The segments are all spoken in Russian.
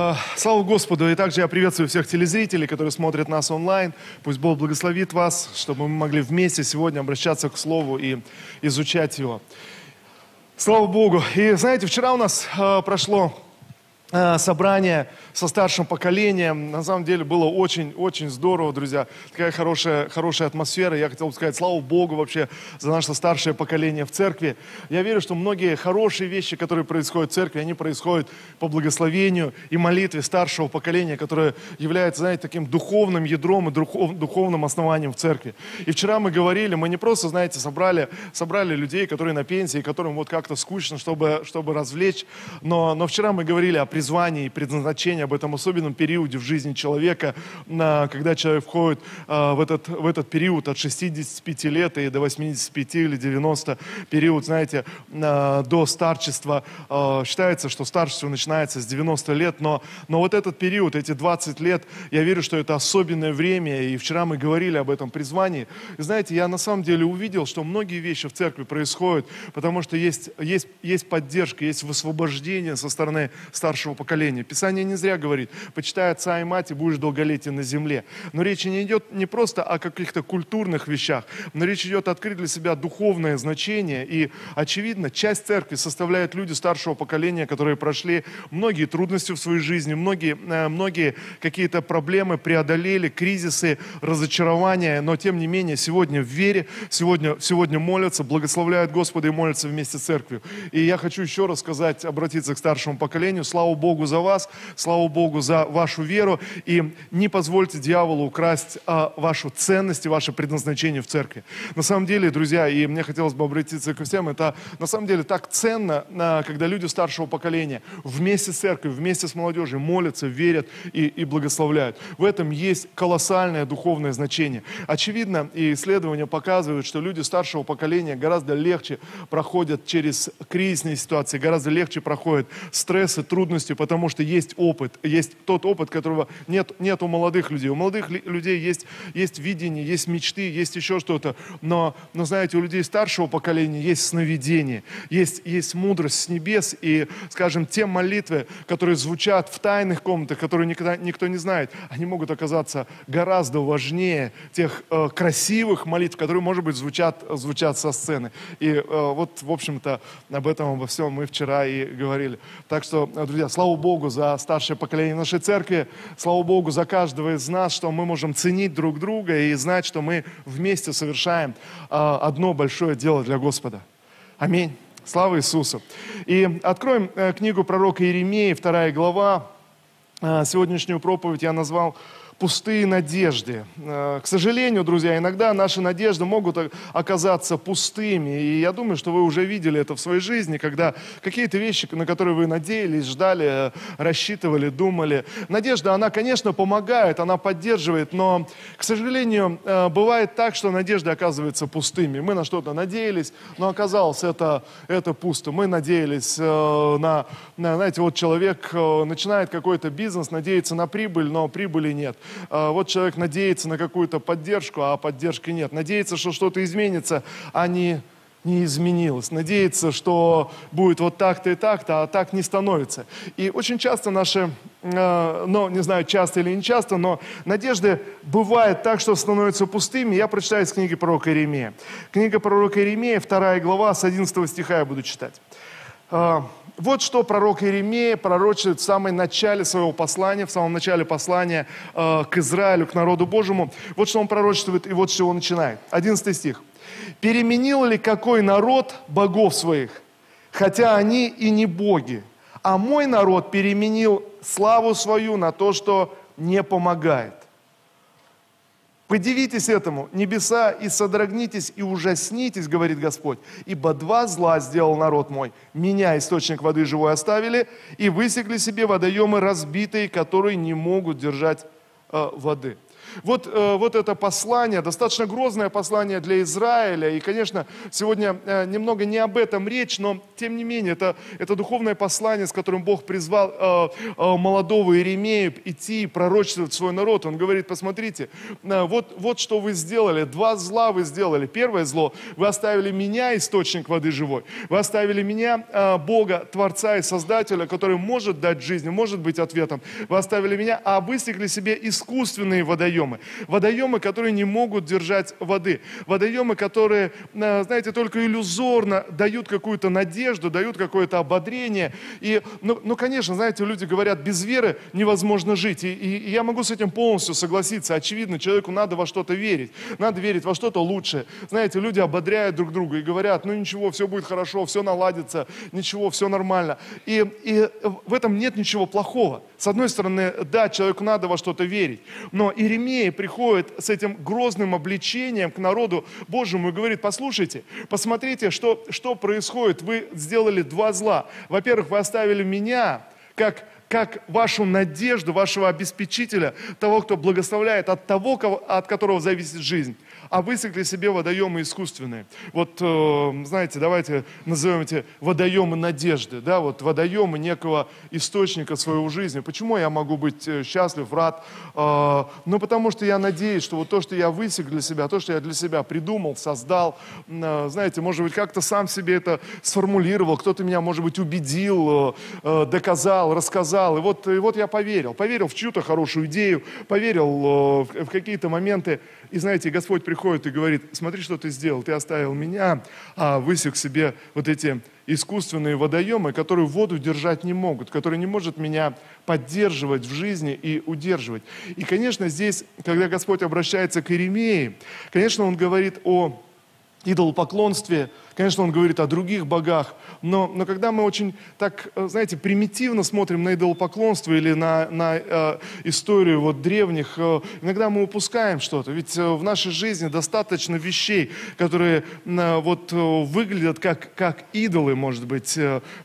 А, слава Господу! И также я приветствую всех телезрителей, которые смотрят нас онлайн. Пусть Бог благословит вас, чтобы мы могли вместе сегодня обращаться к Слову и изучать его. Слава Богу! И знаете, вчера у нас э, прошло собрание со старшим поколением. На самом деле было очень-очень здорово, друзья. Такая хорошая, хорошая атмосфера. Я хотел бы сказать, слава Богу вообще за наше старшее поколение в церкви. Я верю, что многие хорошие вещи, которые происходят в церкви, они происходят по благословению и молитве старшего поколения, которое является, знаете, таким духовным ядром и духовным основанием в церкви. И вчера мы говорили, мы не просто, знаете, собрали, собрали людей, которые на пенсии, которым вот как-то скучно, чтобы, чтобы развлечь, но, но вчера мы говорили о призвании и предназначении, об этом особенном периоде в жизни человека, когда человек входит а, в этот, в этот период от 65 лет и до 85 или 90, период, знаете, до старчества. А, считается, что старчество начинается с 90 лет, но, но вот этот период, эти 20 лет, я верю, что это особенное время, и вчера мы говорили об этом призвании. И знаете, я на самом деле увидел, что многие вещи в церкви происходят, потому что есть, есть, есть поддержка, есть высвобождение со стороны старшего старшего поколения. Писание не зря говорит, почитай отца и мать, и будешь долголетен на земле. Но речь не идет не просто о каких-то культурных вещах, но речь идет открыть для себя духовное значение. И, очевидно, часть церкви составляют люди старшего поколения, которые прошли многие трудности в своей жизни, многие, э, многие какие-то проблемы преодолели, кризисы, разочарования, но тем не менее сегодня в вере, сегодня, сегодня молятся, благословляют Господа и молятся вместе с церковью. И я хочу еще раз сказать, обратиться к старшему поколению. Слава Богу за вас, слава Богу за вашу веру. И не позвольте дьяволу украсть а, вашу ценность и ваше предназначение в церкви. На самом деле, друзья, и мне хотелось бы обратиться ко всем, это на самом деле так ценно, а, когда люди старшего поколения вместе с церковью, вместе с молодежью молятся, верят и, и благословляют. В этом есть колоссальное духовное значение. Очевидно, и исследования показывают, что люди старшего поколения гораздо легче проходят через кризисные ситуации, гораздо легче проходят стрессы, трудности, полностью, потому что есть опыт, есть тот опыт, которого нет, нет у молодых людей. У молодых людей есть, есть видение, есть мечты, есть еще что-то, но, но, знаете, у людей старшего поколения есть сновидение, есть, есть мудрость с небес, и, скажем, те молитвы, которые звучат в тайных комнатах, которые никогда, никто не знает, они могут оказаться гораздо важнее тех э, красивых молитв, которые, может быть, звучат, звучат со сцены. И э, вот, в общем-то, об этом, обо всем мы вчера и говорили. Так что, друзья, Слава Богу за старшее поколение нашей церкви. Слава Богу за каждого из нас, что мы можем ценить друг друга и знать, что мы вместе совершаем а, одно большое дело для Господа. Аминь. Слава Иисусу. И откроем э, книгу пророка Иеремии, вторая глава. А, сегодняшнюю проповедь я назвал пустые надежды. Э, к сожалению, друзья, иногда наши надежды могут оказаться пустыми. И я думаю, что вы уже видели это в своей жизни, когда какие-то вещи, на которые вы надеялись, ждали, рассчитывали, думали. Надежда, она, конечно, помогает, она поддерживает, но, к сожалению, э, бывает так, что надежды оказываются пустыми. Мы на что-то надеялись, но оказалось это, это пусто. Мы надеялись э, на, на, знаете, вот человек начинает какой-то бизнес, надеется на прибыль, но прибыли нет. А, вот человек надеется на какую-то поддержку, а поддержки нет. Надеется, что что-то изменится, а не, не изменилось. Надеется, что будет вот так-то и так-то, а так не становится. И очень часто наши, а, ну, не знаю, часто или не часто, но надежды бывает так, что становятся пустыми. Я прочитаю из книги пророка Иеремия. Книга пророка Иеремия, вторая глава, с 11 стиха я буду читать. Вот что пророк Иеремия пророчит в самом начале своего послания, в самом начале послания э, к Израилю, к народу Божьему. Вот что он пророчествует и вот с чего он начинает. 11 стих. «Переменил ли какой народ богов своих, хотя они и не боги, а мой народ переменил славу свою на то, что не помогает. Подивитесь этому, небеса, и содрогнитесь, и ужаснитесь, говорит Господь, ибо два зла сделал народ мой. Меня, источник воды живой, оставили, и высекли себе водоемы разбитые, которые не могут держать э, воды. Вот, э, вот это послание, достаточно грозное послание для Израиля. И, конечно, сегодня э, немного не об этом речь, но, тем не менее, это, это духовное послание, с которым Бог призвал э, молодого Иеремея идти и пророчествовать свой народ. Он говорит, посмотрите, вот, вот что вы сделали, два зла вы сделали. Первое зло, вы оставили меня, источник воды живой. Вы оставили меня, Бога, Творца и Создателя, который может дать жизнь, может быть ответом. Вы оставили меня, а высекли себе искусственные водоемы. Водоемы, которые не могут держать воды. Водоемы, которые, э, знаете, только иллюзорно дают какую-то надежду, дают какое-то ободрение. И, ну, ну, конечно, знаете, люди говорят, без веры невозможно жить. И, и, и я могу с этим полностью согласиться. Очевидно, человеку надо во что-то верить. Надо верить во что-то лучшее. Знаете, люди ободряют друг друга и говорят, ну ничего, все будет хорошо, все наладится, ничего, все нормально. И, и в этом нет ничего плохого. С одной стороны, да, человеку надо во что-то верить. Но Иеремия приходит с этим грозным обличением к народу Божьему и говорит, послушайте, посмотрите, что, что происходит. Вы сделали два зла. Во-первых, вы оставили меня как как вашу надежду, вашего обеспечителя, того, кто благословляет, от того, от которого зависит жизнь а высекли себе водоемы искусственные. Вот, э, знаете, давайте назовем эти водоемы надежды, да, вот водоемы некого источника своего жизни. Почему я могу быть э, счастлив, рад? Э, ну, потому что я надеюсь, что вот то, что я высек для себя, то, что я для себя придумал, создал, знаете, может быть, как-то сам себе это сформулировал, кто-то меня, может быть, убедил, доказал, рассказал, и вот, и вот я поверил, поверил в чью-то хорошую идею, поверил в какие-то моменты, и знаете, Господь приходит и говорит, смотри, что ты сделал, ты оставил меня, а высек себе вот эти искусственные водоемы, которые воду держать не могут, которые не может меня поддерживать в жизни и удерживать. И, конечно, здесь, когда Господь обращается к Иеремии, конечно, Он говорит о идолопоклонстве, конечно, он говорит о других богах, но, но когда мы очень так, э, знаете, примитивно смотрим на идолопоклонство или на, на э, историю вот древних, э, иногда мы упускаем что-то. Ведь э, в нашей жизни достаточно вещей, которые э, вот э, выглядят как, как идолы, может быть.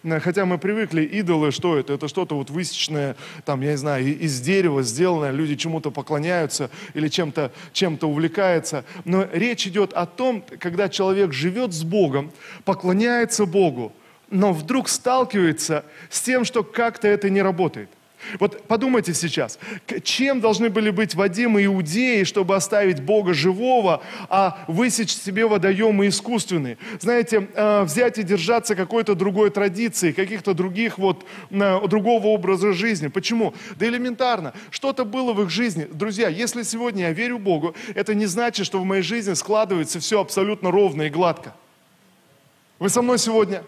Хотя мы привыкли, идолы, что это? Это что-то вот высеченное, там, я не знаю, из дерева сделанное, люди чему-то поклоняются или чем-то чем увлекаются. Но речь идет о том, когда человек живет с Богом, поклоняется Богу, но вдруг сталкивается с тем, что как-то это не работает – вот подумайте сейчас, чем должны были быть Вадим иудеи, чтобы оставить Бога живого, а высечь себе водоемы искусственные? Знаете, э, взять и держаться какой-то другой традиции, каких-то других вот, э, другого образа жизни. Почему? Да элементарно. Что-то было в их жизни. Друзья, если сегодня я верю Богу, это не значит, что в моей жизни складывается все абсолютно ровно и гладко. Вы со мной сегодня?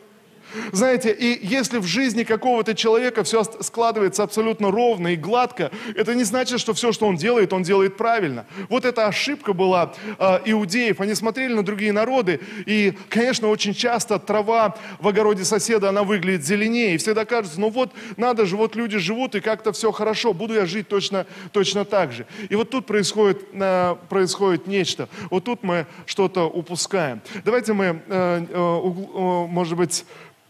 Знаете, и если в жизни какого-то человека все складывается абсолютно ровно и гладко, это не значит, что все, что он делает, он делает правильно. Вот эта ошибка была э, иудеев. Они смотрели на другие народы, и, конечно, очень часто трава в огороде соседа, она выглядит зеленее, и всегда кажется, ну вот, надо же, вот люди живут, и как-то все хорошо, буду я жить точно, точно так же. И вот тут происходит, э, происходит нечто. Вот тут мы что-то упускаем. Давайте мы, э, э, может быть,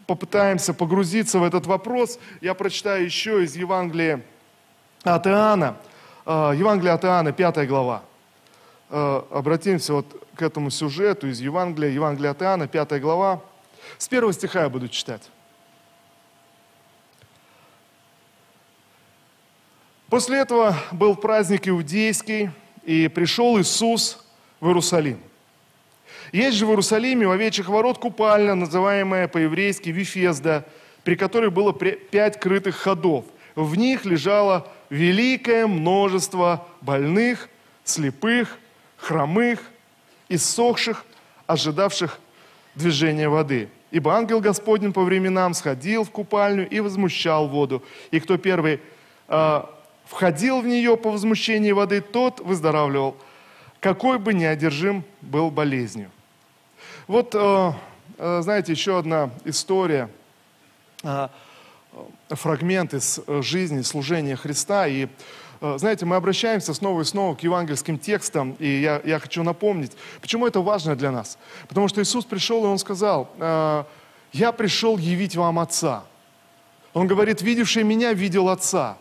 попытаемся погрузиться в этот вопрос, я прочитаю еще из Евангелия от Иоанна. Э, Евангелие от Иоанна, 5 глава. Э, обратимся вот к этому сюжету из Евангелия, Евангелие от Иоанна, 5 глава. С первого стиха я буду читать. После этого был праздник иудейский, и пришел Иисус в Иерусалим. Есть же в Иерусалиме у овечьих ворот купальня, называемая по-еврейски Вифезда, при которой было пять крытых ходов. В них лежало великое множество больных, слепых, хромых, иссохших, ожидавших движения воды. Ибо ангел Господень по временам сходил в купальню и возмущал воду. И кто первый э, входил в нее по возмущении воды, тот выздоравливал, какой бы неодержим был болезнью. Вот, э, э, знаете, еще одна история, э, фрагмент из жизни, служения Христа. И, знаете, мы обращаемся снова и снова к евангельским текстам, и я, я хочу напомнить, почему это важно для нас. Потому что Иисус пришел, и Он сказал, «Я пришел явить вам Отца». Он говорит, видевший меня, видел Отца.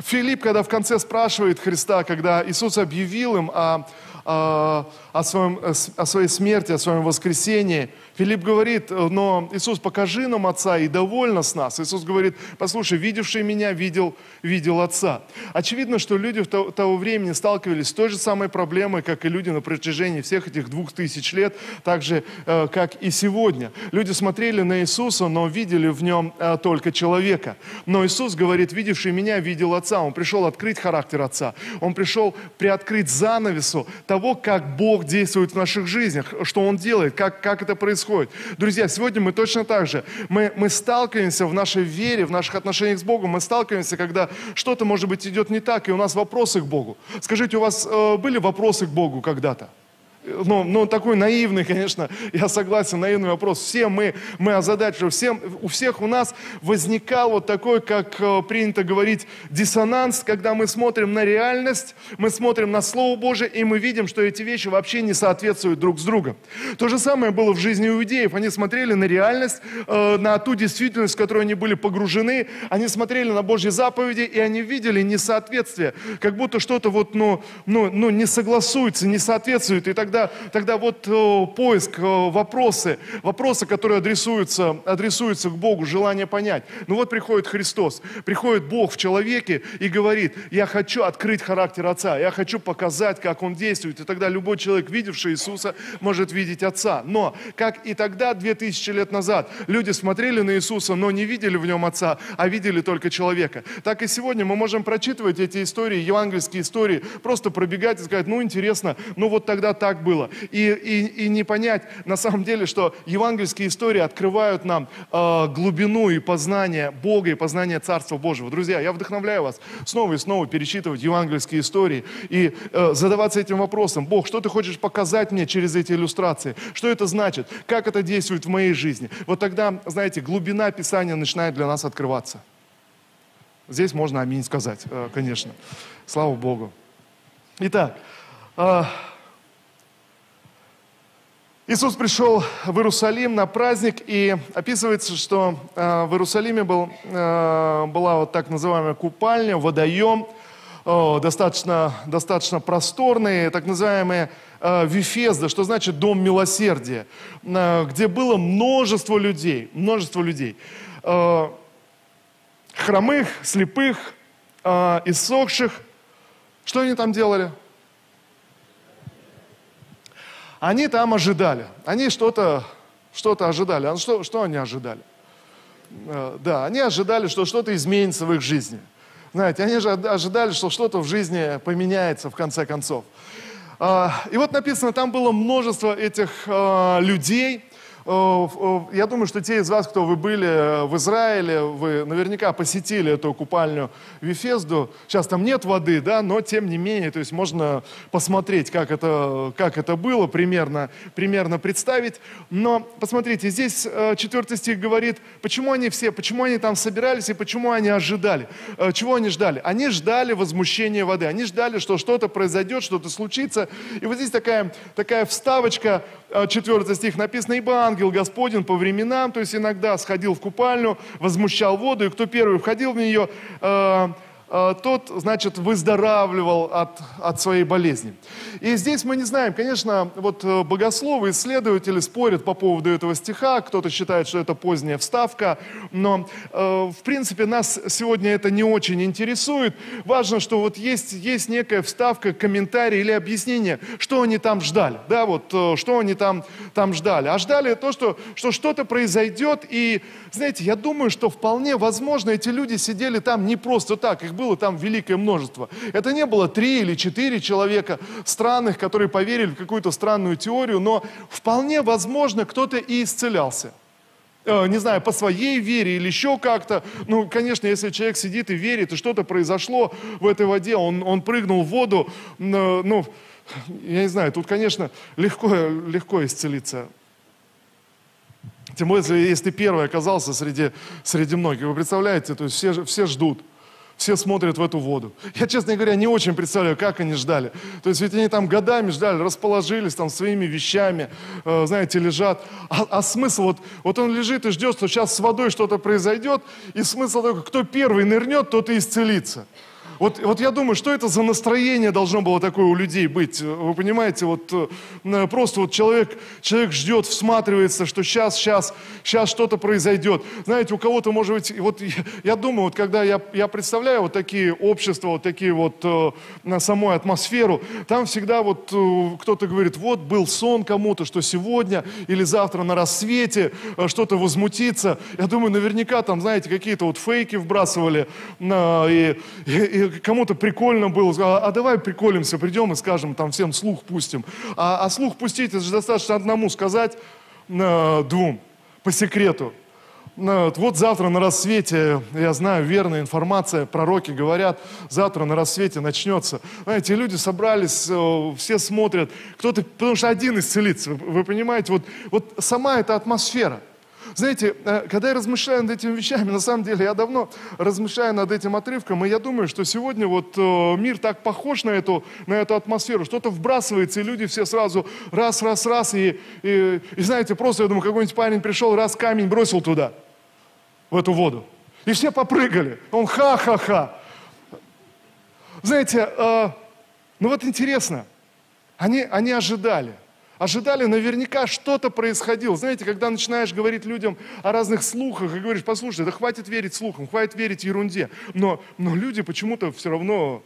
Филипп, когда в конце спрашивает Христа, когда Иисус объявил им о, о, своем, о своей смерти, о своем воскресении, Филипп говорит, но Иисус, покажи нам Отца и довольно с нас. Иисус говорит, послушай, видевший меня, видел, видел Отца. Очевидно, что люди в то, того времени сталкивались с той же самой проблемой, как и люди на протяжении всех этих двух тысяч лет, так же, э, как и сегодня. Люди смотрели на Иисуса, но видели в нем э, только человека. Но Иисус говорит, видевший меня, видел Отца. Он пришел открыть характер Отца. Он пришел приоткрыть занавесу того, как Бог действует в наших жизнях, что Он делает, как, как это происходит происходит. Друзья, сегодня мы точно так же. Мы, мы сталкиваемся в нашей вере, в наших отношениях с Богом. Мы сталкиваемся, когда что-то, может быть, идет не так, и у нас вопросы к Богу. Скажите, у вас э, были вопросы к Богу когда-то? Ну, ну, такой наивный, конечно, я согласен, наивный вопрос. Все мы, мы озадачены, всем, у всех у нас возникал вот такой, как э, принято говорить, диссонанс, когда мы смотрим на реальность, мы смотрим на Слово Божие, и мы видим, что эти вещи вообще не соответствуют друг с другом. То же самое было в жизни иудеев. Они смотрели на реальность, э, на ту действительность, в которую они были погружены, они смотрели на Божьи заповеди, и они видели несоответствие, как будто что-то вот, ну, ну, ну, не согласуется, не соответствует, и тогда тогда, тогда вот о, поиск, о, вопросы, вопросы, которые адресуются, адресуются к Богу, желание понять. Ну вот приходит Христос, приходит Бог в человеке и говорит, я хочу открыть характер Отца, я хочу показать, как Он действует. И тогда любой человек, видевший Иисуса, может видеть Отца. Но, как и тогда, две тысячи лет назад, люди смотрели на Иисуса, но не видели в нем Отца, а видели только человека. Так и сегодня мы можем прочитывать эти истории, евангельские истории, просто пробегать и сказать, ну интересно, ну вот тогда так было. И, и, и не понять на самом деле, что евангельские истории открывают нам э, глубину и познание Бога и познание Царства Божьего. Друзья, я вдохновляю вас снова и снова перечитывать евангельские истории и э, задаваться этим вопросом. Бог, что ты хочешь показать мне через эти иллюстрации? Что это значит? Как это действует в моей жизни? Вот тогда, знаете, глубина Писания начинает для нас открываться. Здесь можно аминь сказать, э, конечно. Слава Богу. Итак, э, Иисус пришел в Иерусалим на праздник, и описывается, что э, в Иерусалиме был, э, была вот так называемая купальня, водоем, достаточно, достаточно просторный, так называемый э, Вифезда, что значит дом милосердия, где было множество людей, множество людей. Хромых, слепых, иссохших. Что они там делали? Они там ожидали. Они что-то что ожидали. А что, что они ожидали? Э, да, они ожидали, что что-то изменится в их жизни. Знаете, они же ожидали, что что-то в жизни поменяется в конце концов. А, и вот написано, там было множество этих э, людей, я думаю, что те из вас, кто вы были э, в Израиле, вы наверняка посетили эту купальню Вифезду. Сейчас там нет воды, да, но тем не менее, то есть можно посмотреть, как это, как это было, примерно, примерно представить. Но посмотрите, здесь четвертый стих говорит, почему они все, почему они там собирались и почему они ожидали. Чего они ждали? Они ждали возмущения воды, они ждали, что что-то произойдет, что-то случится. И вот здесь такая, такая вставочка, четвертый стих написано, ибо ангел Господень по временам, то есть иногда сходил в купальню, возмущал воду, и кто первый входил в нее, Э, тот, значит, выздоравливал от, от своей болезни. И здесь мы не знаем, конечно, вот э, богословы, исследователи спорят по поводу этого стиха, кто-то считает, что это поздняя вставка, но, э, в принципе, нас сегодня это не очень интересует. Важно, что вот есть, есть некая вставка, комментарий или объяснение, что они там ждали, да, вот, что они там, там ждали. А ждали то, что, что что-то произойдет, и, знаете, я думаю, что вполне возможно, эти люди сидели там не просто так, их было там великое множество. Это не было три или четыре человека странных, которые поверили в какую-то странную теорию, но вполне возможно кто-то и исцелялся э, не знаю, по своей вере или еще как-то. Ну, конечно, если человек сидит и верит, и что-то произошло в этой воде, он, он прыгнул в воду, э, ну, я не знаю, тут, конечно, легко, легко исцелиться. Тем более, если ты первый оказался среди, среди многих. Вы представляете, то есть все, все ждут все смотрят в эту воду. Я, честно говоря, не очень представляю, как они ждали. То есть ведь они там годами ждали, расположились там своими вещами, э, знаете, лежат. А, а смысл, вот, вот он лежит и ждет, что сейчас с водой что-то произойдет, и смысл такой, кто первый нырнет, тот и исцелится. Вот, вот я думаю, что это за настроение должно было такое у людей быть? Вы понимаете, вот э, просто вот человек, человек ждет, всматривается, что сейчас, сейчас, сейчас что-то произойдет. Знаете, у кого-то, может быть, вот я, думаю, вот когда я, я представляю вот такие общества, вот такие вот э, на самой атмосферу, там всегда вот э, кто-то говорит, вот был сон кому-то, что сегодня или завтра на рассвете что-то возмутится. Я думаю, наверняка там, знаете, какие-то вот фейки вбрасывали, и, и, и кому-то прикольно было, а, а давай приколимся, придем и скажем, там всем слух пустим. А, а слух пустить, это же достаточно одному сказать, э, двум, по секрету. Э, вот завтра на рассвете, я знаю, верная информация, пророки говорят, завтра на рассвете начнется. Знаете, люди собрались, э, все смотрят, кто-то, потому что один исцелится, вы понимаете, вот, вот сама эта атмосфера. Знаете, э, когда я размышляю над этими вещами, на самом деле я давно размышляю над этим отрывком, и я думаю, что сегодня вот э, мир так похож на эту, на эту атмосферу, что-то вбрасывается, и люди все сразу раз, раз, раз, и, и, и знаете, просто, я думаю, какой-нибудь парень пришел, раз камень бросил туда, в эту воду, и все попрыгали. Он ха-ха-ха. Знаете, э, ну вот интересно, они, они ожидали – ожидали, наверняка что-то происходило. Знаете, когда начинаешь говорить людям о разных слухах и говоришь, послушай, да хватит верить слухам, хватит верить ерунде. Но, но люди почему-то все равно,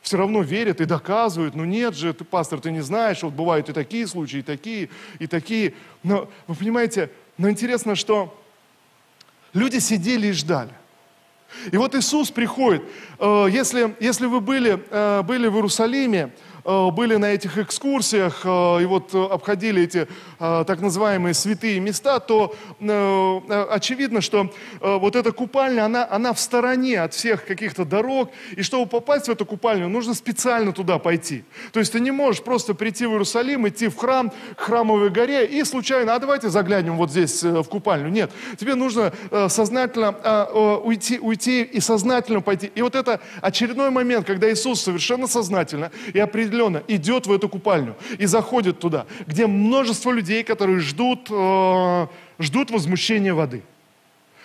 все равно верят и доказывают. Ну нет же, ты, пастор, ты не знаешь, вот бывают и такие случаи, и такие, и такие. Но вы понимаете, но интересно, что люди сидели и ждали. И вот Иисус приходит. Э, если, если вы были, э, были в Иерусалиме, были на этих экскурсиях э, и вот э, обходили эти так называемые святые места, то очевидно, что вот эта купальня, она, она в стороне от всех каких-то дорог, и чтобы попасть в эту купальню, нужно специально туда пойти. То есть ты не можешь просто прийти в Иерусалим, идти в храм, к храмовой горе и случайно, а давайте заглянем вот здесь в купальню. Нет, тебе нужно сознательно уйти, уйти и сознательно пойти. И вот это очередной момент, когда Иисус совершенно сознательно и определенно определенно идет в эту купальню и заходит туда, где множество людей, которые ждут, э, ждут возмущения воды.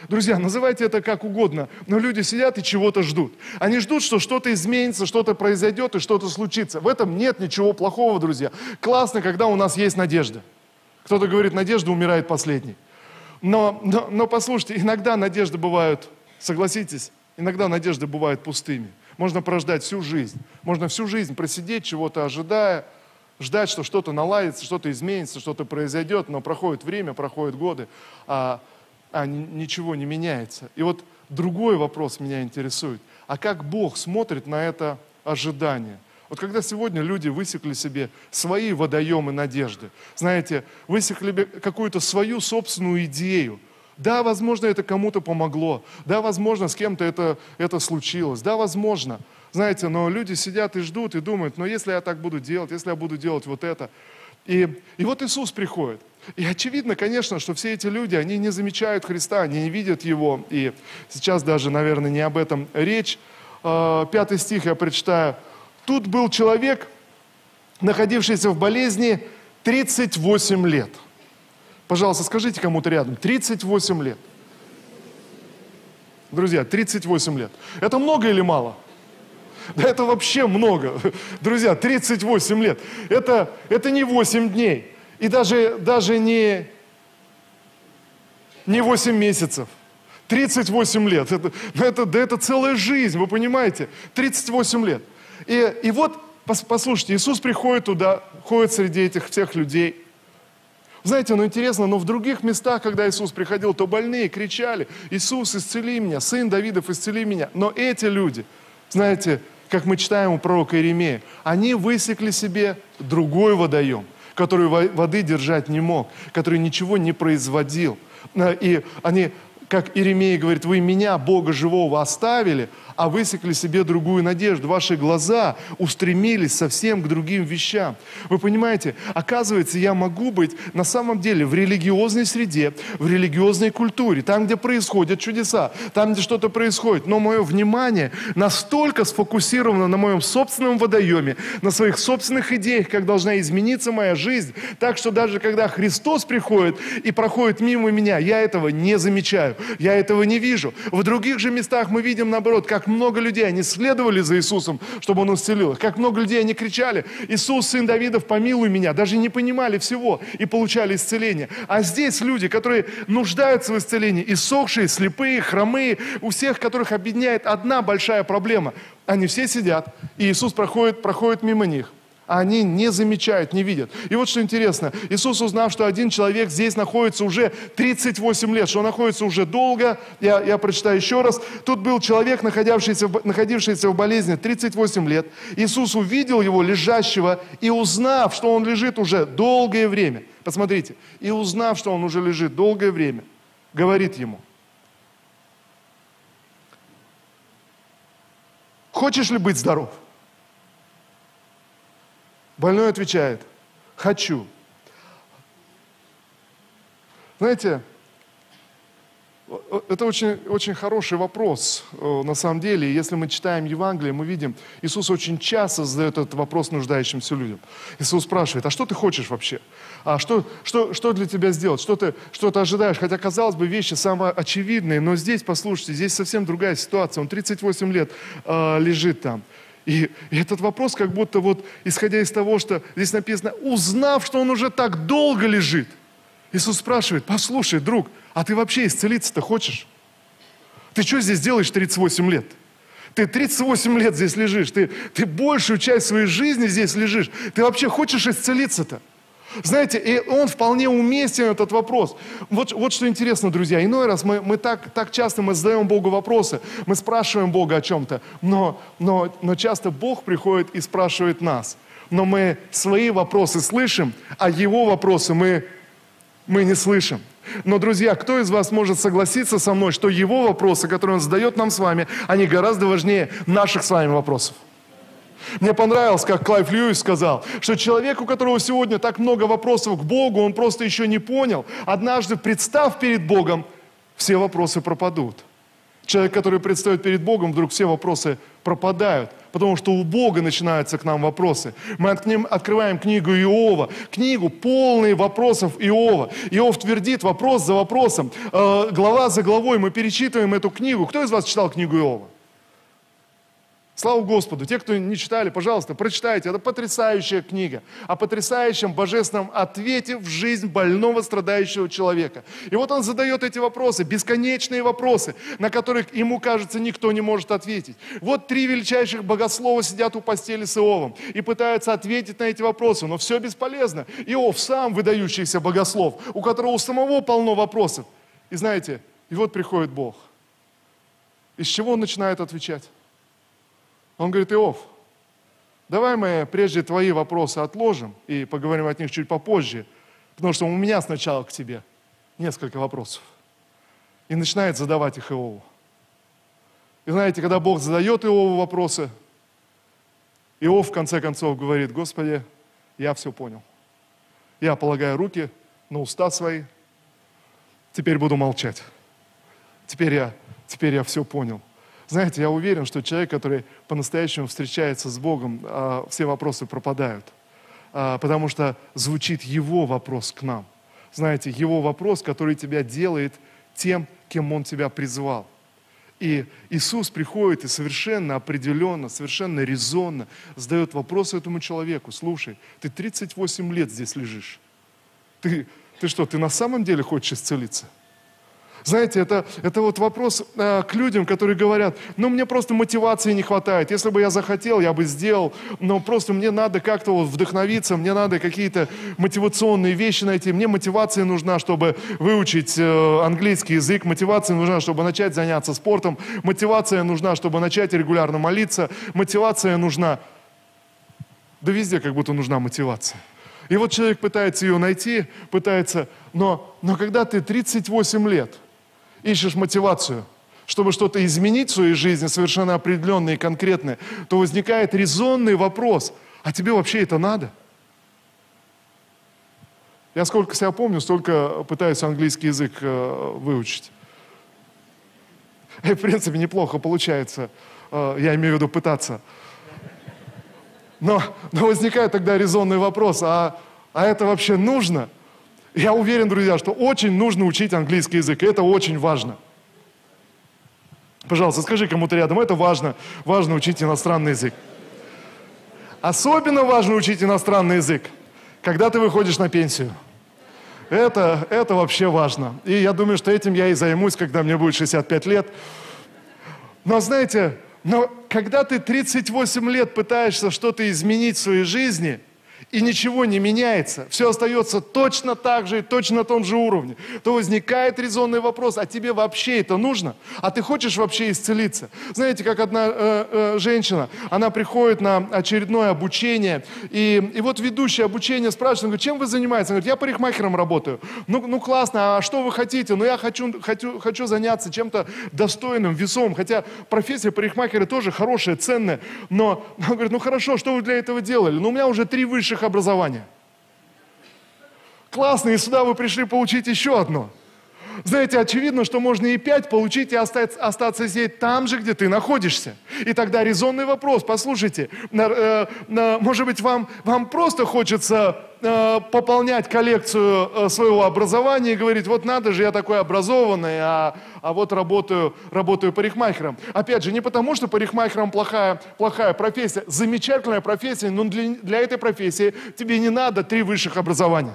Друзья, называйте это как угодно, но люди сидят и чего-то ждут. Они ждут, что что-то изменится, что-то произойдет и что-то случится. В этом нет ничего плохого, друзья. Классно, когда у нас есть надежда. Кто-то говорит, надежда умирает последней. Но, но, но послушайте, иногда надежды бывают, согласитесь, иногда надежды бывают пустыми. Можно прождать всю жизнь. Можно всю жизнь просидеть, чего-то ожидая, ждать, что что-то наладится, что-то изменится, что-то произойдет, но проходит время, проходят годы, а, а ничего не меняется. И вот другой вопрос меня интересует. А как Бог смотрит на это ожидание? Вот когда сегодня люди высекли себе свои водоемы надежды, знаете, высекли какую-то свою собственную идею, да, возможно, это кому-то помогло. Да, возможно, с кем-то это, это случилось. Да, возможно. Знаете, но люди сидят и ждут и думают, но если я так буду делать, если я буду делать вот это. И, и вот Иисус приходит. И очевидно, конечно, что все эти люди, они не замечают Христа, они не видят Его. И сейчас даже, наверное, не об этом речь. А, пятый стих я прочитаю. Тут был человек, находившийся в болезни 38 лет – Пожалуйста, скажите кому-то рядом. 38 лет. Друзья, 38 лет. Это много или мало? Да это вообще много. Друзья, 38 лет. Это, это не 8 дней. И даже, даже не, не 8 месяцев. 38 лет. Это, ну это, да это целая жизнь, вы понимаете? 38 лет. И, и вот, послушайте, Иисус приходит туда, ходит среди этих всех людей – знаете, ну интересно, но в других местах, когда Иисус приходил, то больные кричали, Иисус, исцели меня, сын Давидов, исцели меня. Но эти люди, знаете, как мы читаем у пророка Иеремея, они высекли себе другой водоем, который воды держать не мог, который ничего не производил. И они, как Иеремия говорит, вы меня, Бога живого, оставили, а высекли себе другую надежду. Ваши глаза устремились совсем к другим вещам. Вы понимаете, оказывается, я могу быть на самом деле в религиозной среде, в религиозной культуре, там, где происходят чудеса, там, где что-то происходит, но мое внимание настолько сфокусировано на моем собственном водоеме, на своих собственных идеях, как должна измениться моя жизнь, так что даже когда Христос приходит и проходит мимо меня, я этого не замечаю. Я этого не вижу. В других же местах мы видим, наоборот, как много людей, они следовали за Иисусом, чтобы Он исцелил их. Как много людей, они кричали, Иисус, Сын Давидов, помилуй меня. Даже не понимали всего и получали исцеление. А здесь люди, которые нуждаются в исцелении, иссохшие, слепые, хромые, у всех, которых объединяет одна большая проблема. Они все сидят, и Иисус проходит, проходит мимо них они не замечают, не видят. И вот что интересно, Иисус, узнав, что один человек здесь находится уже 38 лет, что он находится уже долго, я, я прочитаю еще раз, тут был человек, находившийся, находившийся в болезни 38 лет, Иисус увидел его лежащего и узнав, что он лежит уже долгое время, посмотрите, и узнав, что он уже лежит долгое время, говорит ему, хочешь ли быть здоров? Больной отвечает, хочу. Знаете, это очень, очень хороший вопрос, э, на самом деле. Если мы читаем Евангелие, мы видим, Иисус очень часто задает этот вопрос нуждающимся людям. Иисус спрашивает, а что ты хочешь вообще? А что, что, что для тебя сделать? Что ты, что ты ожидаешь? Хотя, казалось бы, вещи самые очевидные, но здесь, послушайте, здесь совсем другая ситуация. Он 38 лет э, лежит там. И, этот вопрос как будто вот, исходя из того, что здесь написано, узнав, что он уже так долго лежит, Иисус спрашивает, послушай, друг, а ты вообще исцелиться-то хочешь? Ты что здесь делаешь 38 лет? Ты 38 лет здесь лежишь, ты, ты большую часть своей жизни здесь лежишь. Ты вообще хочешь исцелиться-то? Знаете, и он вполне уместен, этот вопрос. Вот, вот что интересно, друзья, иной раз мы, мы так, так часто мы задаем Богу вопросы, мы спрашиваем Бога о чем-то, но, но, но часто Бог приходит и спрашивает нас. Но мы свои вопросы слышим, а Его вопросы мы, мы не слышим. Но, друзья, кто из вас может согласиться со мной, что Его вопросы, которые Он задает нам с вами, они гораздо важнее наших с вами вопросов? Мне понравилось, как Клайв Льюис сказал, что человек, у которого сегодня так много вопросов к Богу, он просто еще не понял. Однажды, представ перед Богом, все вопросы пропадут. Человек, который предстает перед Богом, вдруг все вопросы пропадают, потому что у Бога начинаются к нам вопросы. Мы от ним открываем книгу Иова, книгу полные вопросов Иова. Иов твердит вопрос за вопросом, э, глава за главой. Мы перечитываем эту книгу. Кто из вас читал книгу Иова? Слава Господу! Те, кто не читали, пожалуйста, прочитайте. Это потрясающая книга о потрясающем божественном ответе в жизнь больного, страдающего человека. И вот он задает эти вопросы, бесконечные вопросы, на которых ему, кажется, никто не может ответить. Вот три величайших богослова сидят у постели с Иовом и пытаются ответить на эти вопросы, но все бесполезно. Иов сам выдающийся богослов, у которого у самого полно вопросов. И знаете, и вот приходит Бог. Из чего он начинает отвечать? Он говорит, Иов, давай мы прежде твои вопросы отложим и поговорим от них чуть попозже, потому что у меня сначала к тебе несколько вопросов. И начинает задавать их Иову. И знаете, когда Бог задает Иову вопросы, Иов в конце концов говорит, Господи, я все понял. Я полагаю руки на уста свои, теперь буду молчать. Теперь я, теперь я все понял. Знаете, я уверен, что человек, который по-настоящему встречается с Богом, а, все вопросы пропадают. А, потому что звучит Его вопрос к нам. Знаете, Его вопрос, который тебя делает тем, кем Он тебя призвал. И Иисус приходит и совершенно определенно, совершенно резонно задает вопрос этому человеку. Слушай, ты 38 лет здесь лежишь. Ты, ты что, ты на самом деле хочешь исцелиться? Знаете, это, это вот вопрос э, к людям, которые говорят, ну мне просто мотивации не хватает. Если бы я захотел, я бы сделал, но просто мне надо как-то вот вдохновиться, мне надо какие-то мотивационные вещи найти. Мне мотивация нужна, чтобы выучить э, английский язык, мотивация нужна, чтобы начать заняться спортом, мотивация нужна, чтобы начать регулярно молиться, мотивация нужна. Да везде как будто нужна мотивация. И вот человек пытается ее найти, пытается, но, но когда ты 38 лет – ищешь мотивацию, чтобы что-то изменить в своей жизни, совершенно определенное и конкретное, то возникает резонный вопрос, а тебе вообще это надо? Я сколько себя помню, столько пытаюсь английский язык э, выучить. И, в принципе, неплохо получается. Э, я имею в виду пытаться. Но, но возникает тогда резонный вопрос, а, а это вообще нужно? Я уверен, друзья, что очень нужно учить английский язык, и это очень важно. Пожалуйста, скажи кому-то рядом, это важно, важно учить иностранный язык. Особенно важно учить иностранный язык, когда ты выходишь на пенсию. Это, это вообще важно. И я думаю, что этим я и займусь, когда мне будет 65 лет. Но знаете, но когда ты 38 лет пытаешься что-то изменить в своей жизни – и ничего не меняется, все остается точно так же и точно на том же уровне, то возникает резонный вопрос, а тебе вообще это нужно? А ты хочешь вообще исцелиться? Знаете, как одна э, э, женщина, она приходит на очередное обучение, и, и вот ведущий обучение спрашивает, говорит, чем вы занимаетесь? Она говорит, я парикмахером работаю. Ну, ну классно, а что вы хотите? Ну я хочу, хочу, хочу заняться чем-то достойным, весомым, хотя профессия парикмахера тоже хорошая, ценная, но она говорит, ну хорошо, что вы для этого делали? Ну у меня уже три высших высших образования. Классно, и сюда вы пришли получить еще одно. Знаете, очевидно, что можно и пять получить и остаться, остаться здесь там же, где ты находишься. И тогда резонный вопрос, послушайте, э, может быть, вам, вам просто хочется э, пополнять коллекцию э, своего образования и говорить, вот надо же, я такой образованный, а, а вот работаю, работаю парикмахером. Опять же, не потому, что парикмахером плохая, плохая профессия, замечательная профессия, но для, для этой профессии тебе не надо три высших образования.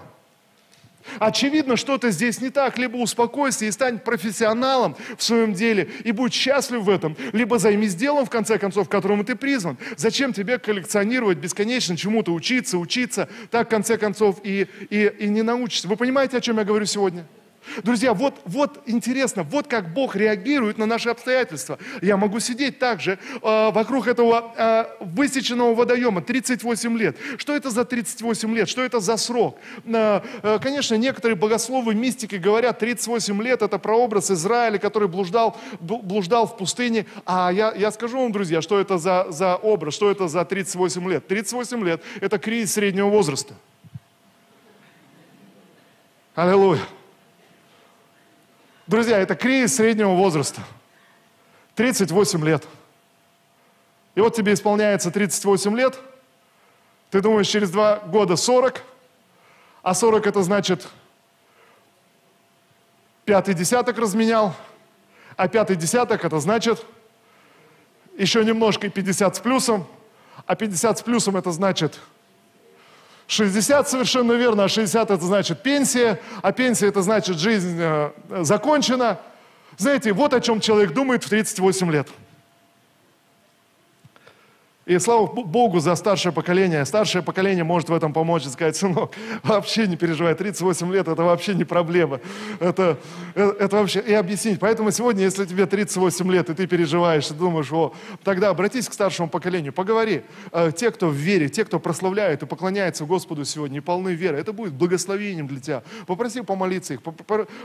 Очевидно, что-то здесь не так. Либо успокойся и стань профессионалом в своем деле и будь счастлив в этом, либо займись делом, в конце концов, к которому ты призван. Зачем тебе коллекционировать бесконечно, чему-то учиться, учиться, так, в конце концов, и, и, и не научишься. Вы понимаете, о чем я говорю сегодня? Друзья, вот, вот интересно, вот как Бог реагирует на наши обстоятельства. Я могу сидеть также э, вокруг этого э, высеченного водоема 38 лет. Что это за 38 лет? Что это за срок? Э, э, конечно, некоторые богословы, мистики говорят, 38 лет это прообраз Израиля, который блуждал, блуждал в пустыне. А я, я скажу вам, друзья, что это за, за образ, что это за 38 лет. 38 лет – это кризис среднего возраста. Аллилуйя. Друзья, это кризис среднего возраста. 38 лет. И вот тебе исполняется 38 лет, ты думаешь, через два года 40, а 40 это значит пятый десяток разменял, а пятый десяток это значит еще немножко и 50 с плюсом, а 50 с плюсом это значит 60 совершенно верно, а 60 это значит пенсия, а пенсия это значит жизнь э, закончена. Знаете, вот о чем человек думает в 38 лет. И слава Богу за старшее поколение. Старшее поколение может в этом помочь и сказать, сынок, вообще не переживай, 38 лет это вообще не проблема. Это, это, это вообще, и объяснить. Поэтому сегодня, если тебе 38 лет, и ты переживаешь, и думаешь, о, тогда обратись к старшему поколению, поговори. Э, те, кто в вере, те, кто прославляет и поклоняется Господу сегодня, и полны веры, это будет благословением для тебя. Попроси помолиться их,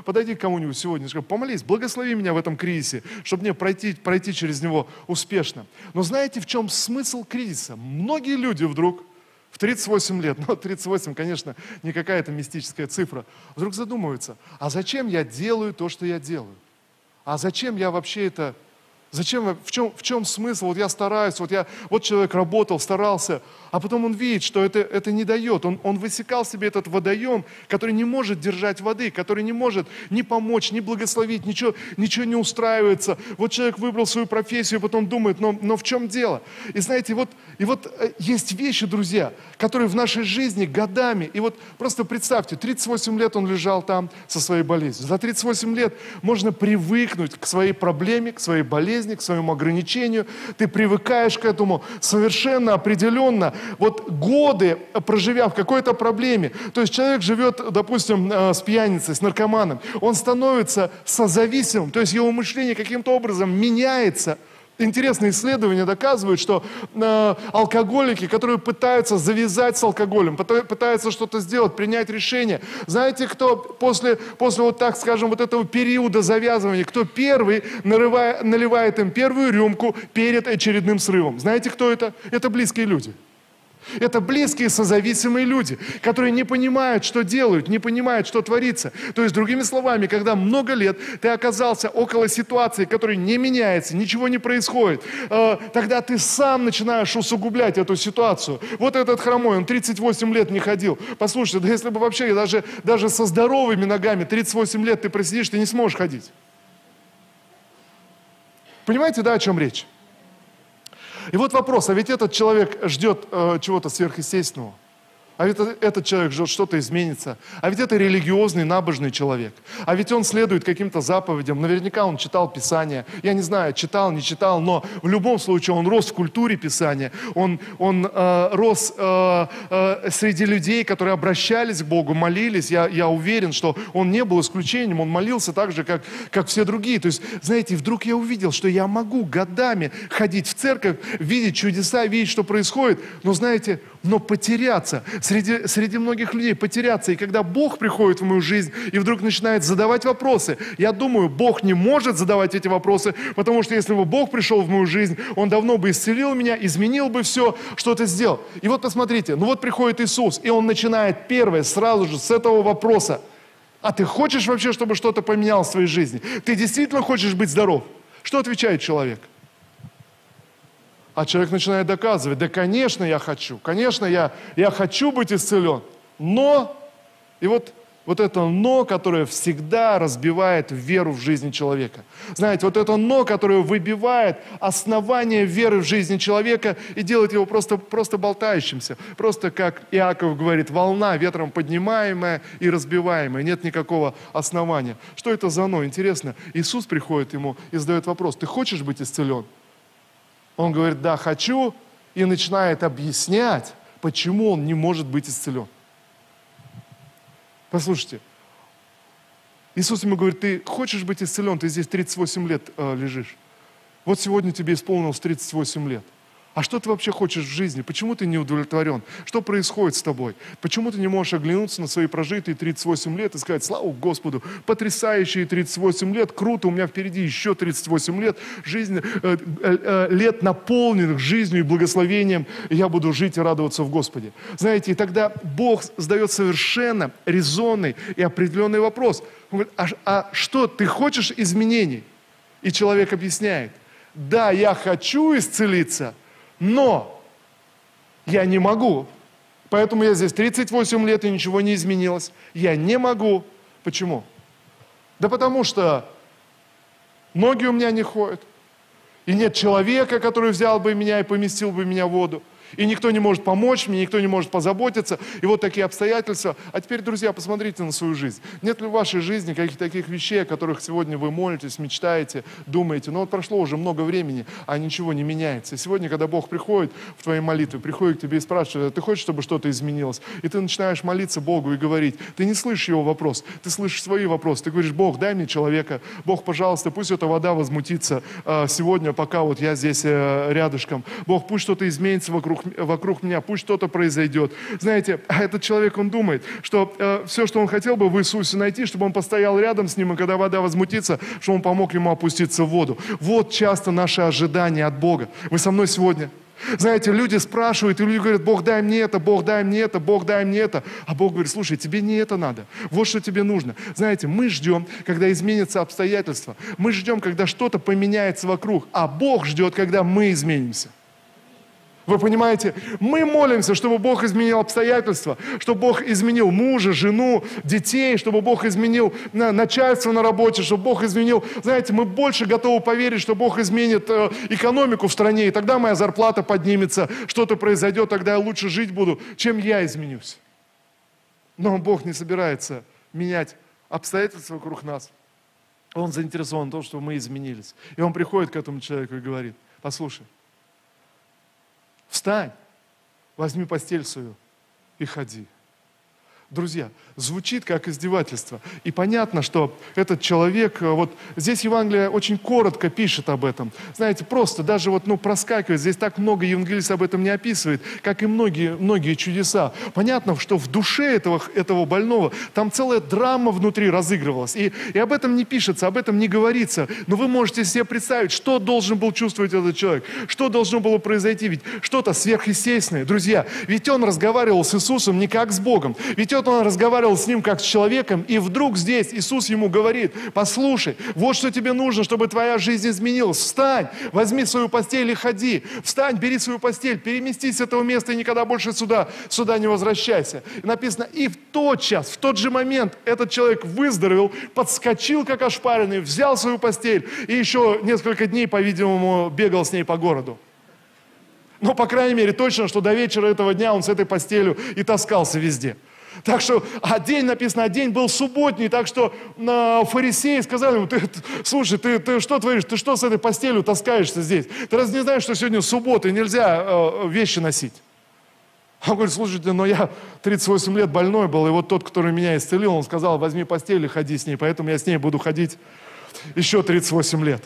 подойди к кому-нибудь сегодня, скажи, помолись, благослови меня в этом кризисе, чтобы мне пройти, пройти через него успешно. Но знаете, в чем смысл? Смысл кризиса? Многие люди вдруг в 38 лет, ну 38, конечно, не какая-то мистическая цифра, вдруг задумываются, а зачем я делаю то, что я делаю? А зачем я вообще это Зачем, в чем, в чем смысл? Вот я стараюсь, вот, я, вот человек работал, старался, а потом он видит, что это, это не дает. Он, он высекал себе этот водоем, который не может держать воды, который не может ни помочь, ни благословить, ничего, ничего не устраивается. Вот человек выбрал свою профессию, потом думает, но, но в чем дело? И знаете, вот, и вот э, есть вещи, друзья, которые в нашей жизни годами, и вот просто представьте, 38 лет он лежал там со своей болезнью. За 38 лет можно привыкнуть к своей проблеме, к своей болезни, болезни, к своему ограничению. Ты привыкаешь к этому совершенно определенно. Вот годы, проживя в какой-то проблеме, то есть человек живет, допустим, э, с пьяницей, с наркоманом, он становится созависимым, то есть его мышление каким-то образом меняется – Интересные исследования доказывают, что э, алкоголики, которые пытаются завязать с алкоголем, пытаются что-то сделать, принять решение, знаете, кто после, после вот так скажем, вот этого периода завязывания, кто первый нарывая, наливает им первую рюмку перед очередным срывом? Знаете, кто это? Это близкие люди. Это близкие созависимые люди, которые не понимают, что делают, не понимают, что творится. То есть, другими словами, когда много лет ты оказался около ситуации, которая не меняется, ничего не происходит, э, тогда ты сам начинаешь усугублять эту ситуацию. Вот этот хромой, он 38 лет не ходил. Послушайте, да если бы вообще даже, даже со здоровыми ногами 38 лет ты просидишь, ты не сможешь ходить. Понимаете, да, о чем речь? И вот вопрос, а ведь этот человек ждет э, чего-то сверхъестественного – а ведь этот человек ждет, что-то изменится. А ведь это религиозный, набожный человек. А ведь он следует каким-то заповедям. Наверняка он читал Писание. Я не знаю, читал, не читал, но в любом случае он рос в культуре Писания. Он, он э, рос э, э, среди людей, которые обращались к Богу, молились. Я, я уверен, что он не был исключением. Он молился так же, как, как все другие. То есть, знаете, вдруг я увидел, что я могу годами ходить в церковь, видеть чудеса, видеть, что происходит. Но, знаете, но потеряться среди, среди многих людей, потеряться. И когда Бог приходит в мою жизнь и вдруг начинает задавать вопросы, я думаю, Бог не может задавать эти вопросы, потому что если бы Бог пришел в мою жизнь, Он давно бы исцелил меня, изменил бы все, что-то сделал. И вот посмотрите, ну вот приходит Иисус, и Он начинает первое, сразу же с этого вопроса. А ты хочешь вообще, чтобы что-то поменялось в твоей жизни? Ты действительно хочешь быть здоров? Что отвечает человек? А человек начинает доказывать, да, конечно, я хочу, конечно, я, я хочу быть исцелен, но, и вот, вот это но, которое всегда разбивает веру в жизни человека. Знаете, вот это но, которое выбивает основание веры в жизни человека и делает его просто, просто болтающимся. Просто, как Иаков говорит, волна ветром поднимаемая и разбиваемая. Нет никакого основания. Что это за но? Интересно, Иисус приходит ему и задает вопрос, ты хочешь быть исцелен? Он говорит, да, хочу, и начинает объяснять, почему он не может быть исцелен. Послушайте, Иисус ему говорит, ты хочешь быть исцелен, ты здесь 38 лет э, лежишь. Вот сегодня тебе исполнилось 38 лет. А что ты вообще хочешь в жизни? Почему ты не удовлетворен? Что происходит с тобой? Почему ты не можешь оглянуться на свои прожитые 38 лет и сказать, слава Господу, потрясающие 38 лет, круто, у меня впереди еще 38 лет, жизнь, э, э, э, лет наполненных жизнью и благословением, и я буду жить и радоваться в Господе. Знаете, и тогда Бог задает совершенно резонный и определенный вопрос. Он говорит, а, а что, ты хочешь изменений? И человек объясняет, да, я хочу исцелиться – но я не могу. Поэтому я здесь 38 лет и ничего не изменилось. Я не могу. Почему? Да потому что ноги у меня не ходят. И нет человека, который взял бы меня и поместил бы меня в воду. И никто не может помочь мне, никто не может позаботиться. И вот такие обстоятельства. А теперь, друзья, посмотрите на свою жизнь. Нет ли в вашей жизни каких-то таких вещей, о которых сегодня вы молитесь, мечтаете, думаете? Но вот прошло уже много времени, а ничего не меняется. И сегодня, когда Бог приходит в твои молитвы, приходит к тебе и спрашивает, «А ты хочешь, чтобы что-то изменилось? И ты начинаешь молиться Богу и говорить. Ты не слышишь его вопрос, ты слышишь свои вопросы. Ты говоришь, Бог, дай мне человека. Бог, пожалуйста, пусть эта вода возмутится а, сегодня, пока вот я здесь э, рядышком. Бог, пусть что-то изменится вокруг вокруг, вокруг меня, пусть что-то произойдет. Знаете, а этот человек, он думает, что э, все, что он хотел бы в Иисусе найти, чтобы он постоял рядом с ним, и когда вода возмутится, что он помог ему опуститься в воду. Вот часто наши ожидания от Бога. Вы со мной сегодня? Знаете, люди спрашивают, и люди говорят, Бог дай мне это, Бог дай мне это, Бог дай мне это. А Бог говорит, слушай, тебе не это надо. Вот что тебе нужно. Знаете, мы ждем, когда изменятся обстоятельства. Мы ждем, когда что-то поменяется вокруг. А Бог ждет, когда мы изменимся. Вы понимаете, мы молимся, чтобы Бог изменил обстоятельства, чтобы Бог изменил мужа, жену, детей, чтобы Бог изменил начальство на работе, чтобы Бог изменил... Знаете, мы больше готовы поверить, что Бог изменит э, экономику в стране, и тогда моя зарплата поднимется, что-то произойдет, тогда я лучше жить буду, чем я изменюсь. Но Бог не собирается менять обстоятельства вокруг нас. Он заинтересован в том, чтобы мы изменились. И он приходит к этому человеку и говорит, послушай, Встань, возьми постель свою и ходи. Друзья, звучит как издевательство. И понятно, что этот человек, э, вот здесь Евангелие очень коротко пишет об этом. Знаете, просто даже вот, ну, проскакивает. Здесь так много евангелист об этом не описывает, как и многие, многие чудеса. Понятно, что в душе этого, этого больного там целая драма внутри разыгрывалась. И, и об этом не пишется, об этом не говорится. Но вы можете себе представить, что должен был чувствовать этот человек, что должно было произойти. Ведь что-то сверхъестественное. Друзья, ведь он разговаривал с Иисусом не как с Богом. Ведь вот он разговаривал с ним как с человеком, и вдруг здесь Иисус ему говорит, послушай, вот что тебе нужно, чтобы твоя жизнь изменилась. Встань, возьми свою постель и ходи. Встань, бери свою постель, переместись с этого места и никогда больше сюда, сюда не возвращайся. И написано, и в тот час, в тот же момент этот человек выздоровел, подскочил как ошпаренный, взял свою постель и еще несколько дней, по-видимому, бегал с ней по городу. Но, по крайней мере, точно, что до вечера этого дня он с этой постелью и таскался везде. Так что, а день написано, а день был субботний, так что э, фарисеи сказали ему, ты, слушай, ты, ты что творишь, ты что с этой постелью таскаешься здесь? Ты раз не знаешь, что сегодня суббота и нельзя э, вещи носить? Он говорит, слушайте, но я 38 лет больной был, и вот тот, который меня исцелил, он сказал, возьми постель и ходи с ней, поэтому я с ней буду ходить еще 38 лет.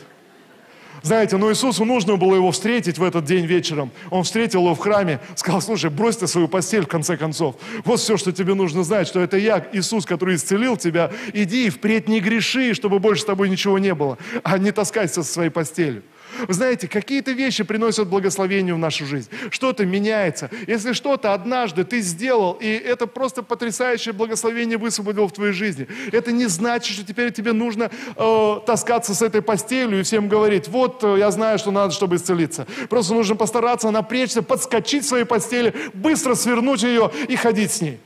Знаете, но Иисусу нужно было его встретить в этот день вечером. Он встретил его в храме, сказал, слушай, брось ты свою постель в конце концов. Вот все, что тебе нужно знать, что это я, Иисус, который исцелил тебя. Иди и впредь не греши, чтобы больше с тобой ничего не было, а не таскайся со своей постелью. Вы знаете, какие-то вещи приносят благословение в нашу жизнь. Что-то меняется. Если что-то однажды ты сделал, и это просто потрясающее благословение высвободил в твоей жизни, это не значит, что теперь тебе нужно э, таскаться с этой постелью и всем говорить, вот э, я знаю, что надо, чтобы исцелиться. Просто нужно постараться напрячься, подскочить в своей постели, быстро свернуть ее и ходить с ней.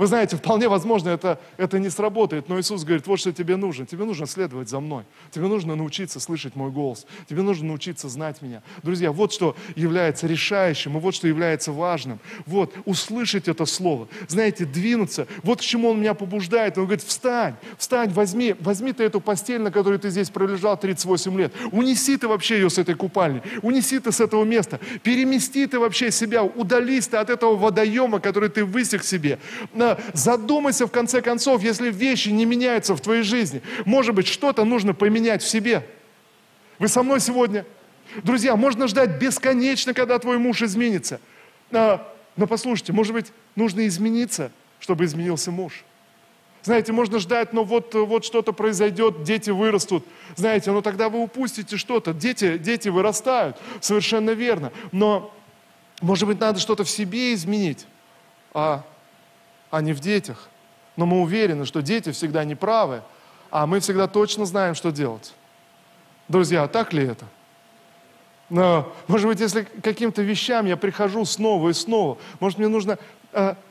Вы знаете, вполне возможно, это, это не сработает, но Иисус говорит, вот что тебе нужно. Тебе нужно следовать за мной. Тебе нужно научиться слышать мой голос. Тебе нужно научиться знать меня. Друзья, вот что является решающим, и вот что является важным. Вот, услышать это слово. Знаете, двинуться. Вот к чему Он меня побуждает. Он говорит, встань, встань, возьми, возьми ты эту постель, на которой ты здесь пролежал 38 лет. Унеси ты вообще ее с этой купальни. Унеси ты с этого места. Перемести ты вообще себя. Удались ты от этого водоема, который ты высек себе задумайся в конце концов, если вещи не меняются в твоей жизни. Может быть, что-то нужно поменять в себе. Вы со мной сегодня? Друзья, можно ждать бесконечно, когда твой муж изменится. А, но послушайте, может быть, нужно измениться, чтобы изменился муж. Знаете, можно ждать, но вот, вот что-то произойдет, дети вырастут. Знаете, но тогда вы упустите что-то. Дети, дети вырастают, совершенно верно. Но, может быть, надо что-то в себе изменить. А а не в детях. Но мы уверены, что дети всегда неправы, а мы всегда точно знаем, что делать. Друзья, так ли это? Но, может быть, если к каким-то вещам я прихожу снова и снова, может, мне нужно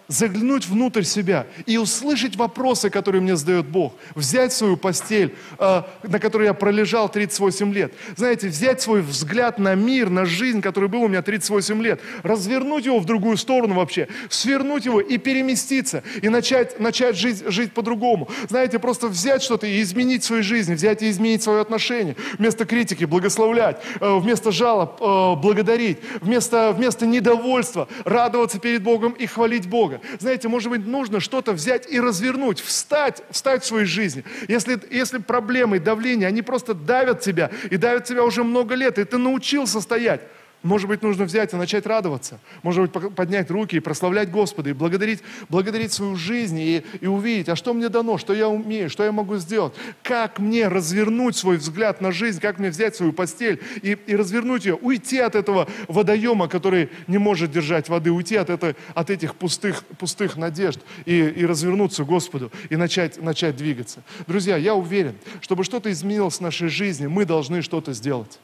заглянуть внутрь себя и услышать вопросы, которые мне задает Бог. Взять свою постель, э, на которой я пролежал 38 лет. Знаете, взять свой взгляд на мир, на жизнь, который был у меня 38 лет, развернуть его в другую сторону вообще, свернуть его и переместиться, и начать, начать жить, жить по-другому. Знаете, просто взять что-то и изменить свою жизнь, взять и изменить свое отношение. Вместо критики благословлять, э, вместо жалоб э, благодарить, вместо, вместо недовольства радоваться перед Богом и хвалить Бога. Знаете, может быть, нужно что-то взять и развернуть, встать, встать в своей жизни. Если, если проблемы, давление, они просто давят тебя, и давят тебя уже много лет, и ты научился стоять, может быть, нужно взять и начать радоваться. Может быть, поднять руки и прославлять Господа, и благодарить, благодарить свою жизнь, и, и увидеть, а что мне дано, что я умею, что я могу сделать, как мне развернуть свой взгляд на жизнь, как мне взять свою постель и, и развернуть ее, уйти от этого водоема, который не может держать воды, уйти от, этой, от этих пустых, пустых надежд и, и развернуться к Господу, и начать, начать двигаться. Друзья, я уверен, чтобы что-то изменилось в нашей жизни, мы должны что-то сделать.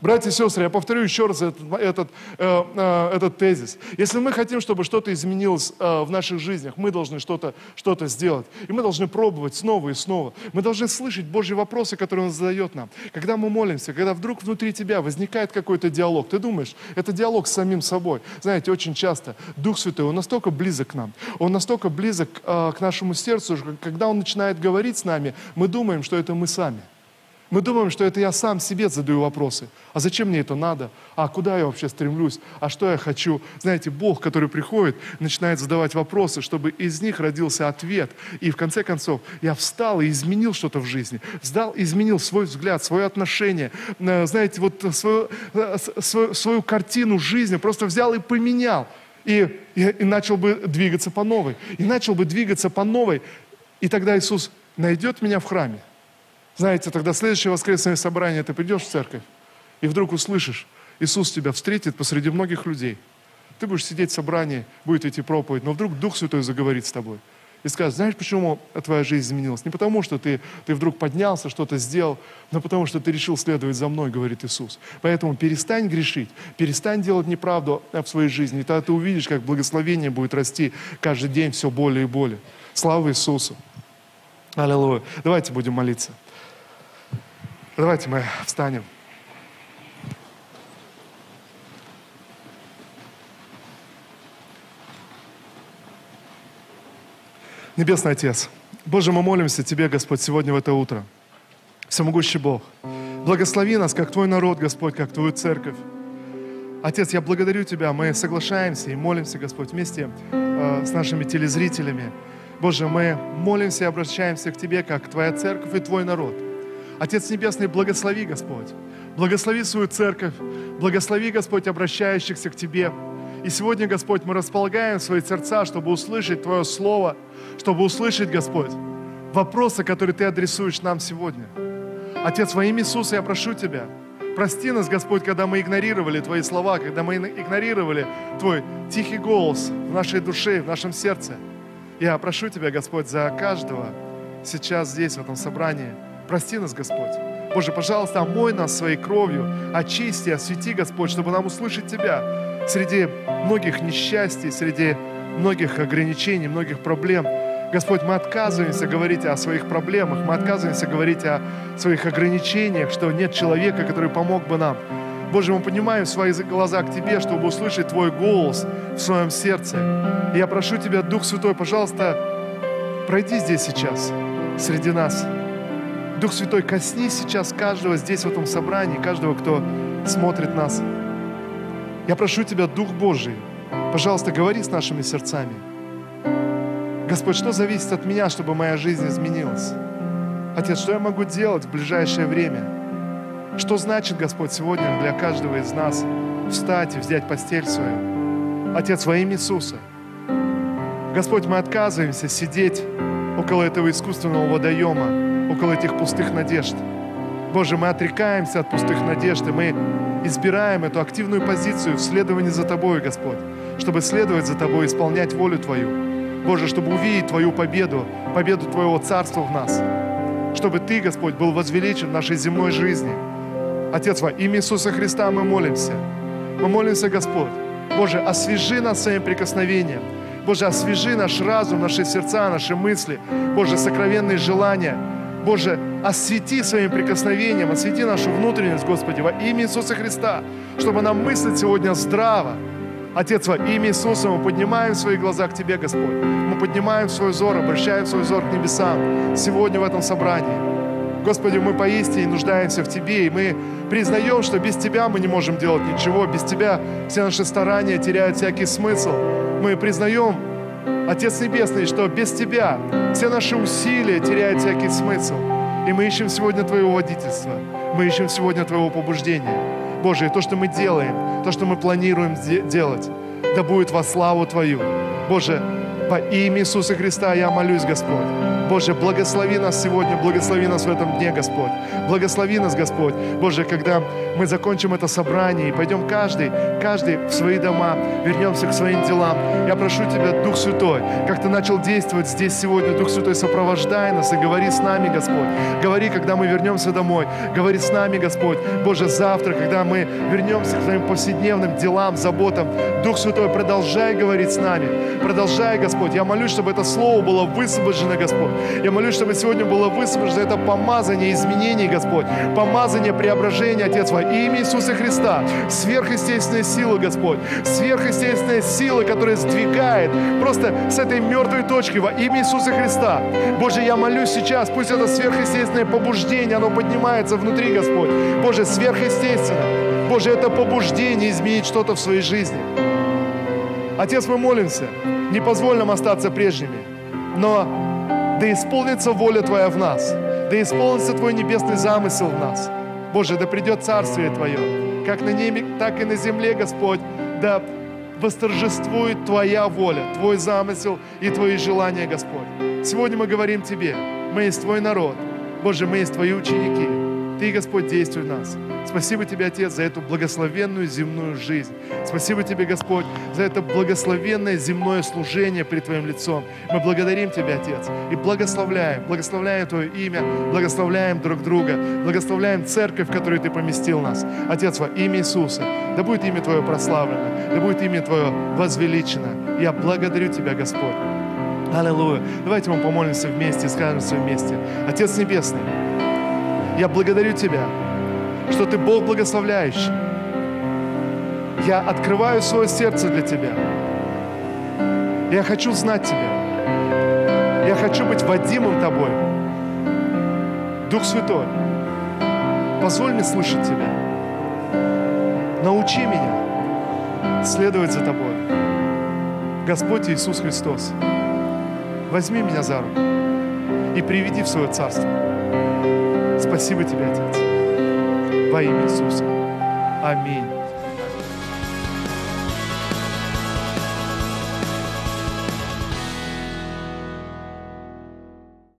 Братья и сестры, я повторю еще раз этот, этот, э, э, этот тезис. Если мы хотим, чтобы что-то изменилось э, в наших жизнях, мы должны что-то что сделать. И мы должны пробовать снова и снова. Мы должны слышать Божьи вопросы, которые Он задает нам. Когда мы молимся, когда вдруг внутри тебя возникает какой-то диалог, ты думаешь, это диалог с самим собой. Знаете, очень часто Дух Святой, Он настолько близок к нам, Он настолько близок э, к нашему сердцу, что когда Он начинает говорить с нами, мы думаем, что это мы сами – мы думаем, что это я сам себе задаю вопросы. А зачем мне это надо? А куда я вообще стремлюсь? А что я хочу? Знаете, Бог, который приходит, начинает задавать вопросы, чтобы из них родился ответ. И в конце концов я встал и изменил что-то в жизни. Встал, изменил свой взгляд, свое отношение. Э, знаете, вот свою, э, свою, свою картину жизни просто взял и поменял. И, и, и начал бы двигаться по новой. И начал бы двигаться по новой. И тогда Иисус найдет меня в храме знаете, тогда следующее воскресное собрание, ты придешь в церковь, и вдруг услышишь, Иисус тебя встретит посреди многих людей Ты будешь сидеть в собрании, будет идти проповедь, но вдруг Дух Святой заговорит с тобой. И скажет, знаешь, почему твоя жизнь изменилась? Не потому, что ты, ты вдруг поднялся, что-то сделал, но потому, что ты решил следовать за мной, говорит Иисус. Поэтому перестань грешить, перестань делать неправду в своей жизни. И тогда ты увидишь, как благословение будет расти каждый день все более и более. Слава Иисусу! Аллилуйя! Давайте будем молиться. Давайте мы встанем. Небесный Отец, Боже, мы молимся Тебе, Господь, сегодня в это утро. Всемогущий Бог, благослови нас, как Твой народ, Господь, как Твою церковь. Отец, я благодарю Тебя, мы соглашаемся и молимся, Господь, вместе э, с нашими телезрителями. Боже, мы молимся и обращаемся к Тебе, как Твоя церковь и Твой народ. Отец Небесный, благослови, Господь. Благослови свою церковь. Благослови, Господь, обращающихся к Тебе. И сегодня, Господь, мы располагаем свои сердца, чтобы услышать Твое Слово, чтобы услышать, Господь, вопросы, которые Ты адресуешь нам сегодня. Отец, во имя Иисуса я прошу Тебя, прости нас, Господь, когда мы игнорировали Твои слова, когда мы игнорировали Твой тихий голос в нашей душе, в нашем сердце. Я прошу Тебя, Господь, за каждого сейчас здесь, в этом собрании. Прости нас, Господь. Боже, пожалуйста, омой нас своей кровью, очисти, освети, Господь, чтобы нам услышать Тебя, среди многих несчастий, среди многих ограничений, многих проблем. Господь, мы отказываемся говорить о своих проблемах, мы отказываемся говорить о своих ограничениях, что нет человека, который помог бы нам. Боже, мы поднимаем свои глаза к Тебе, чтобы услышать Твой голос в своем сердце. И я прошу Тебя, Дух Святой, пожалуйста, пройди здесь сейчас, среди нас. Дух Святой, коснись сейчас каждого здесь, в этом собрании, каждого, кто смотрит нас. Я прошу Тебя, Дух Божий, пожалуйста, говори с нашими сердцами. Господь, что зависит от меня, чтобы моя жизнь изменилась? Отец, что я могу делать в ближайшее время? Что значит, Господь, сегодня для каждого из нас встать и взять постель свою? Отец, во имя Иисуса. Господь, мы отказываемся сидеть около этого искусственного водоема, около этих пустых надежд. Боже, мы отрекаемся от пустых надежд, и мы избираем эту активную позицию в следовании за Тобой, Господь, чтобы следовать за Тобой, исполнять волю Твою. Боже, чтобы увидеть Твою победу, победу Твоего Царства в нас, чтобы Ты, Господь, был возвеличен в нашей земной жизни. Отец, во имя Иисуса Христа мы молимся. Мы молимся, Господь. Боже, освежи нас своим прикосновением. Боже, освежи наш разум, наши сердца, наши мысли. Боже, сокровенные желания – Боже, освети своим прикосновением, освети нашу внутренность, Господи, во имя Иисуса Христа, чтобы нам мыслить сегодня здраво. Отец, во имя Иисуса мы поднимаем свои глаза к Тебе, Господь. Мы поднимаем свой взор, обращаем свой взор к небесам сегодня в этом собрании. Господи, мы поистине нуждаемся в Тебе, и мы признаем, что без Тебя мы не можем делать ничего, без Тебя все наши старания теряют всякий смысл. Мы признаем, Отец Небесный, что без Тебя все наши усилия теряют всякий смысл. И мы ищем сегодня Твоего водительства. Мы ищем сегодня Твоего побуждения. Боже, и то, что мы делаем, то, что мы планируем делать, да будет во славу Твою. Боже, по имя Иисуса Христа я молюсь, Господь. Боже, благослови нас сегодня, благослови нас в этом дне, Господь. Благослови нас, Господь. Боже, когда мы закончим это собрание и пойдем каждый, каждый в свои дома, вернемся к своим делам. Я прошу Тебя, Дух Святой, как Ты начал действовать здесь сегодня, Дух Святой, сопровождай нас и говори с нами, Господь. Говори, когда мы вернемся домой. Говори с нами, Господь. Боже, завтра, когда мы вернемся к своим повседневным делам, заботам, Дух Святой, продолжай говорить с нами. Продолжай, Господь. Я молюсь, чтобы это слово было высвобождено, Господь. Я молюсь, чтобы сегодня было высвобождено это помазание изменений, Господь. Помазание преображения, Отец, во имя Иисуса Христа. Сверхъестественная сила, Господь. Сверхъестественная сила, которая сдвигает просто с этой мертвой точки во имя Иисуса Христа. Боже, я молюсь сейчас, пусть это сверхъестественное побуждение, оно поднимается внутри, Господь. Боже, сверхъестественно. Боже, это побуждение изменить что-то в своей жизни. Отец, мы молимся, не позволь нам остаться прежними, но да исполнится воля Твоя в нас, да исполнится Твой небесный замысел в нас. Боже, да придет Царствие Твое, как на небе, так и на земле, Господь, да восторжествует Твоя воля, Твой замысел и Твои желания, Господь. Сегодня мы говорим Тебе, мы есть Твой народ, Боже, мы есть Твои ученики. Ты, Господь, действуй в нас. Спасибо Тебе, Отец, за эту благословенную земную жизнь. Спасибо Тебе, Господь, за это благословенное земное служение пред Твоим лицом. Мы благодарим Тебя, Отец, и благословляем, благословляем Твое имя, благословляем друг друга, благословляем церковь, в которую Ты поместил нас. Отец, во имя Иисуса, да будет имя Твое прославлено, да будет имя Твое возвеличено. Я благодарю Тебя, Господь. Аллилуйя. Давайте мы помолимся вместе, скажем все вместе. Отец Небесный, я благодарю Тебя, что Ты Бог благословляющий. Я открываю свое сердце для Тебя. Я хочу знать Тебя. Я хочу быть водимым Тобой. Дух Святой, позволь мне слышать Тебя. Научи меня следовать за Тобой. Господь Иисус Христос, возьми меня за руку и приведи в свое царство. Спасибо Тебе, Отец во имя Иисуса. Аминь.